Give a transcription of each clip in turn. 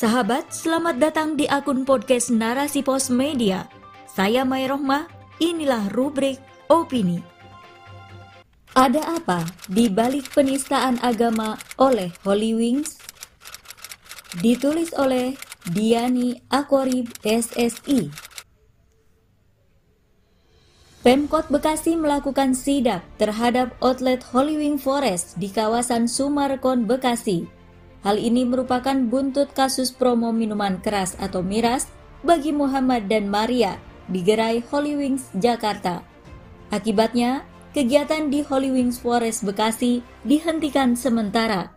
Sahabat, selamat datang di akun podcast Narasi Pos Media. Saya Mai Rohmah, inilah rubrik Opini. Ada apa di balik penistaan agama oleh Holy Wings? Ditulis oleh Diani Akorib SSI. Pemkot Bekasi melakukan sidak terhadap outlet Holy Wing Forest di kawasan Sumarekon, Bekasi Hal ini merupakan buntut kasus promo minuman keras atau miras bagi Muhammad dan Maria di gerai Holy Wings, Jakarta. Akibatnya, kegiatan di Holy Wings Forest Bekasi dihentikan sementara.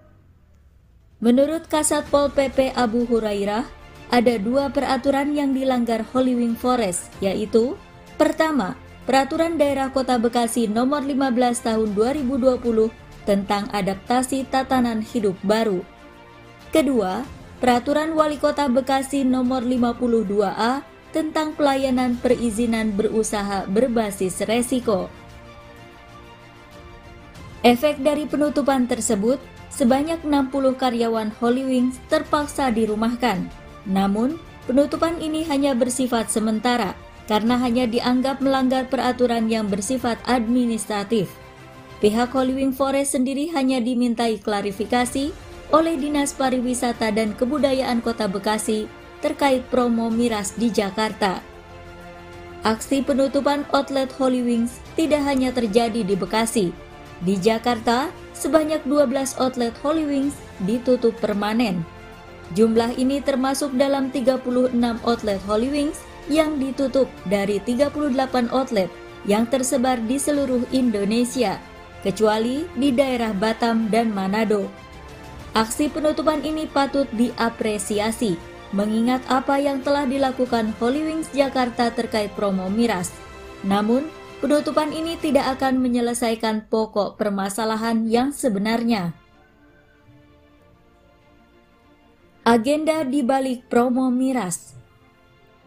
Menurut Kasat Pol PP Abu Hurairah, ada dua peraturan yang dilanggar Holy Wing Forest, yaitu Pertama, Peraturan Daerah Kota Bekasi Nomor 15 Tahun 2020 tentang adaptasi tatanan hidup baru Kedua, Peraturan Wali Kota Bekasi Nomor 52A tentang pelayanan perizinan berusaha berbasis resiko. Efek dari penutupan tersebut, sebanyak 60 karyawan Holy Wings terpaksa dirumahkan. Namun, penutupan ini hanya bersifat sementara karena hanya dianggap melanggar peraturan yang bersifat administratif. Pihak Holy Wing Forest sendiri hanya dimintai klarifikasi oleh Dinas Pariwisata dan Kebudayaan Kota Bekasi terkait promo miras di Jakarta. Aksi penutupan outlet Holy Wings tidak hanya terjadi di Bekasi. Di Jakarta, sebanyak 12 outlet Holy Wings ditutup permanen. Jumlah ini termasuk dalam 36 outlet Holy Wings yang ditutup dari 38 outlet yang tersebar di seluruh Indonesia, kecuali di daerah Batam dan Manado. Aksi penutupan ini patut diapresiasi, mengingat apa yang telah dilakukan Holy Wings Jakarta terkait promo miras. Namun, penutupan ini tidak akan menyelesaikan pokok permasalahan yang sebenarnya. Agenda di balik promo miras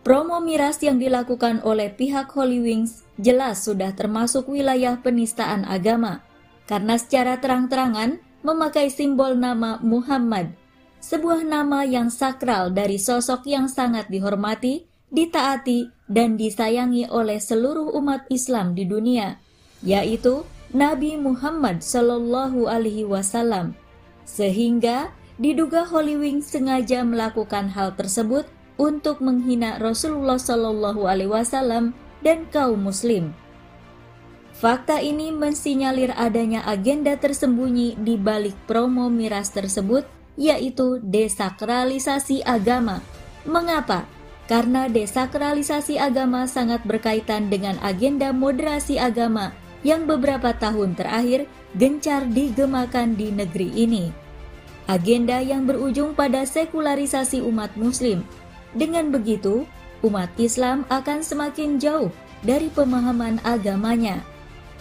Promo miras yang dilakukan oleh pihak Holy Wings jelas sudah termasuk wilayah penistaan agama, karena secara terang-terangan memakai simbol nama Muhammad, sebuah nama yang sakral dari sosok yang sangat dihormati, ditaati, dan disayangi oleh seluruh umat Islam di dunia, yaitu Nabi Muhammad Shallallahu Alaihi Wasallam. Sehingga diduga Holy sengaja melakukan hal tersebut untuk menghina Rasulullah Shallallahu Alaihi Wasallam dan kaum Muslim. Fakta ini mensinyalir adanya agenda tersembunyi di balik promo miras tersebut, yaitu desakralisasi agama. Mengapa? Karena desakralisasi agama sangat berkaitan dengan agenda moderasi agama yang beberapa tahun terakhir gencar digemakan di negeri ini. Agenda yang berujung pada sekularisasi umat Muslim. Dengan begitu, umat Islam akan semakin jauh dari pemahaman agamanya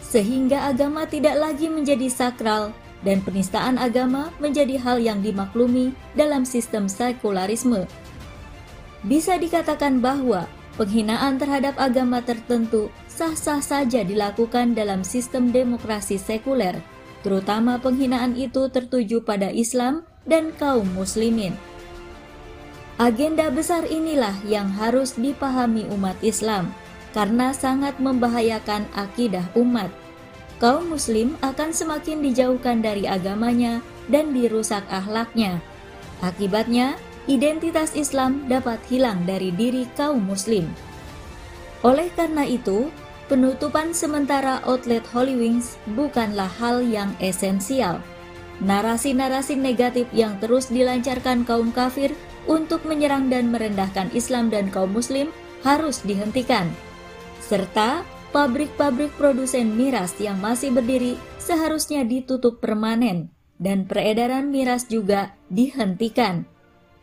sehingga agama tidak lagi menjadi sakral dan penistaan agama menjadi hal yang dimaklumi dalam sistem sekularisme. Bisa dikatakan bahwa penghinaan terhadap agama tertentu sah-sah saja dilakukan dalam sistem demokrasi sekuler, terutama penghinaan itu tertuju pada Islam dan kaum muslimin. Agenda besar inilah yang harus dipahami umat Islam karena sangat membahayakan akidah umat. Kaum muslim akan semakin dijauhkan dari agamanya dan dirusak akhlaknya. Akibatnya, identitas Islam dapat hilang dari diri kaum muslim. Oleh karena itu, penutupan sementara outlet Holy Wings bukanlah hal yang esensial. Narasi-narasi negatif yang terus dilancarkan kaum kafir untuk menyerang dan merendahkan Islam dan kaum muslim harus dihentikan serta pabrik-pabrik produsen miras yang masih berdiri seharusnya ditutup permanen dan peredaran miras juga dihentikan.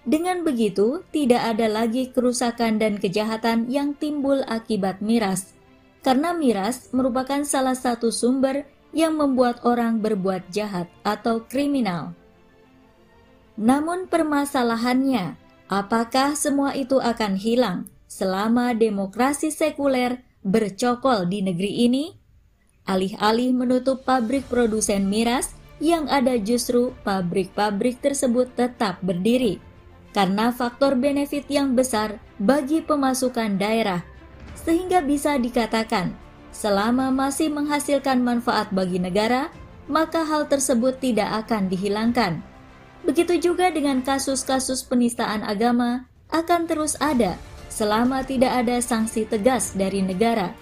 Dengan begitu, tidak ada lagi kerusakan dan kejahatan yang timbul akibat miras, karena miras merupakan salah satu sumber yang membuat orang berbuat jahat atau kriminal. Namun, permasalahannya, apakah semua itu akan hilang selama demokrasi sekuler bercokol di negeri ini? Alih-alih menutup pabrik produsen miras, yang ada justru pabrik-pabrik tersebut tetap berdiri. karena faktor benefit yang besar bagi pemasukan daerah, sehingga bisa dikatakan selama masih menghasilkan manfaat bagi negara, maka hal tersebut tidak akan dihilangkan. Begitu juga dengan kasus-kasus penistaan agama akan terus ada selama tidak ada sanksi tegas dari negara.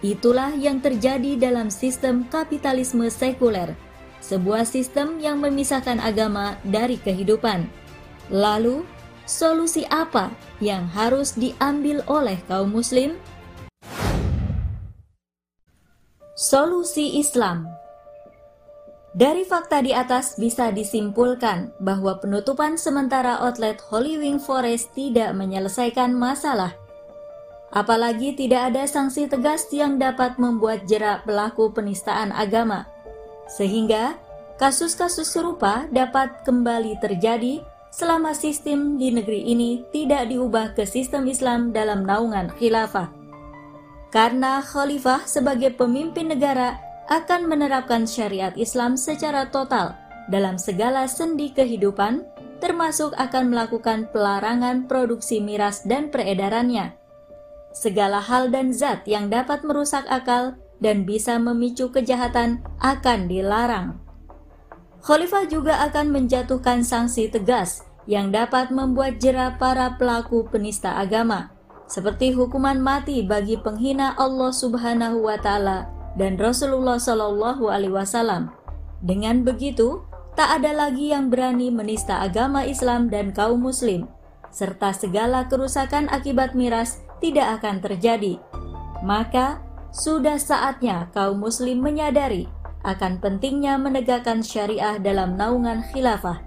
Itulah yang terjadi dalam sistem kapitalisme sekuler, sebuah sistem yang memisahkan agama dari kehidupan. Lalu, solusi apa yang harus diambil oleh kaum Muslim? Solusi Islam dari fakta di atas bisa disimpulkan bahwa penutupan sementara outlet Hollywing Forest tidak menyelesaikan masalah. Apalagi tidak ada sanksi tegas yang dapat membuat jerak pelaku penistaan agama. Sehingga kasus-kasus serupa dapat kembali terjadi selama sistem di negeri ini tidak diubah ke sistem Islam dalam naungan khilafah. Karena khalifah sebagai pemimpin negara akan menerapkan syariat Islam secara total dalam segala sendi kehidupan, termasuk akan melakukan pelarangan produksi miras dan peredarannya. Segala hal dan zat yang dapat merusak akal dan bisa memicu kejahatan akan dilarang. Khalifah juga akan menjatuhkan sanksi tegas yang dapat membuat jerah para pelaku penista agama, seperti hukuman mati bagi penghina Allah Subhanahu wa Ta'ala dan Rasulullah Shallallahu Alaihi Wasallam. Dengan begitu, tak ada lagi yang berani menista agama Islam dan kaum Muslim, serta segala kerusakan akibat miras tidak akan terjadi. Maka, sudah saatnya kaum Muslim menyadari akan pentingnya menegakkan syariah dalam naungan khilafah,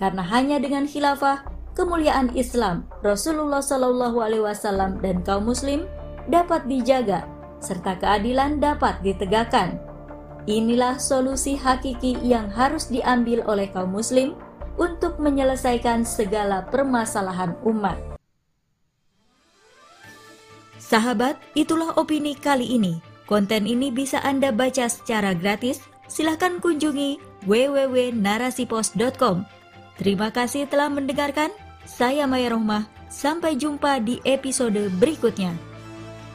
karena hanya dengan khilafah kemuliaan Islam, Rasulullah Shallallahu Alaihi Wasallam dan kaum Muslim dapat dijaga serta keadilan dapat ditegakkan. Inilah solusi hakiki yang harus diambil oleh kaum Muslim untuk menyelesaikan segala permasalahan umat. Sahabat, itulah opini kali ini. Konten ini bisa Anda baca secara gratis. Silahkan kunjungi www.narasipos.com. Terima kasih telah mendengarkan. Saya Maya Rohmah. Sampai jumpa di episode berikutnya.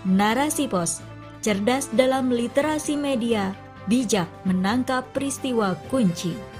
Narasi cerdas dalam literasi media, bijak menangkap peristiwa kunci.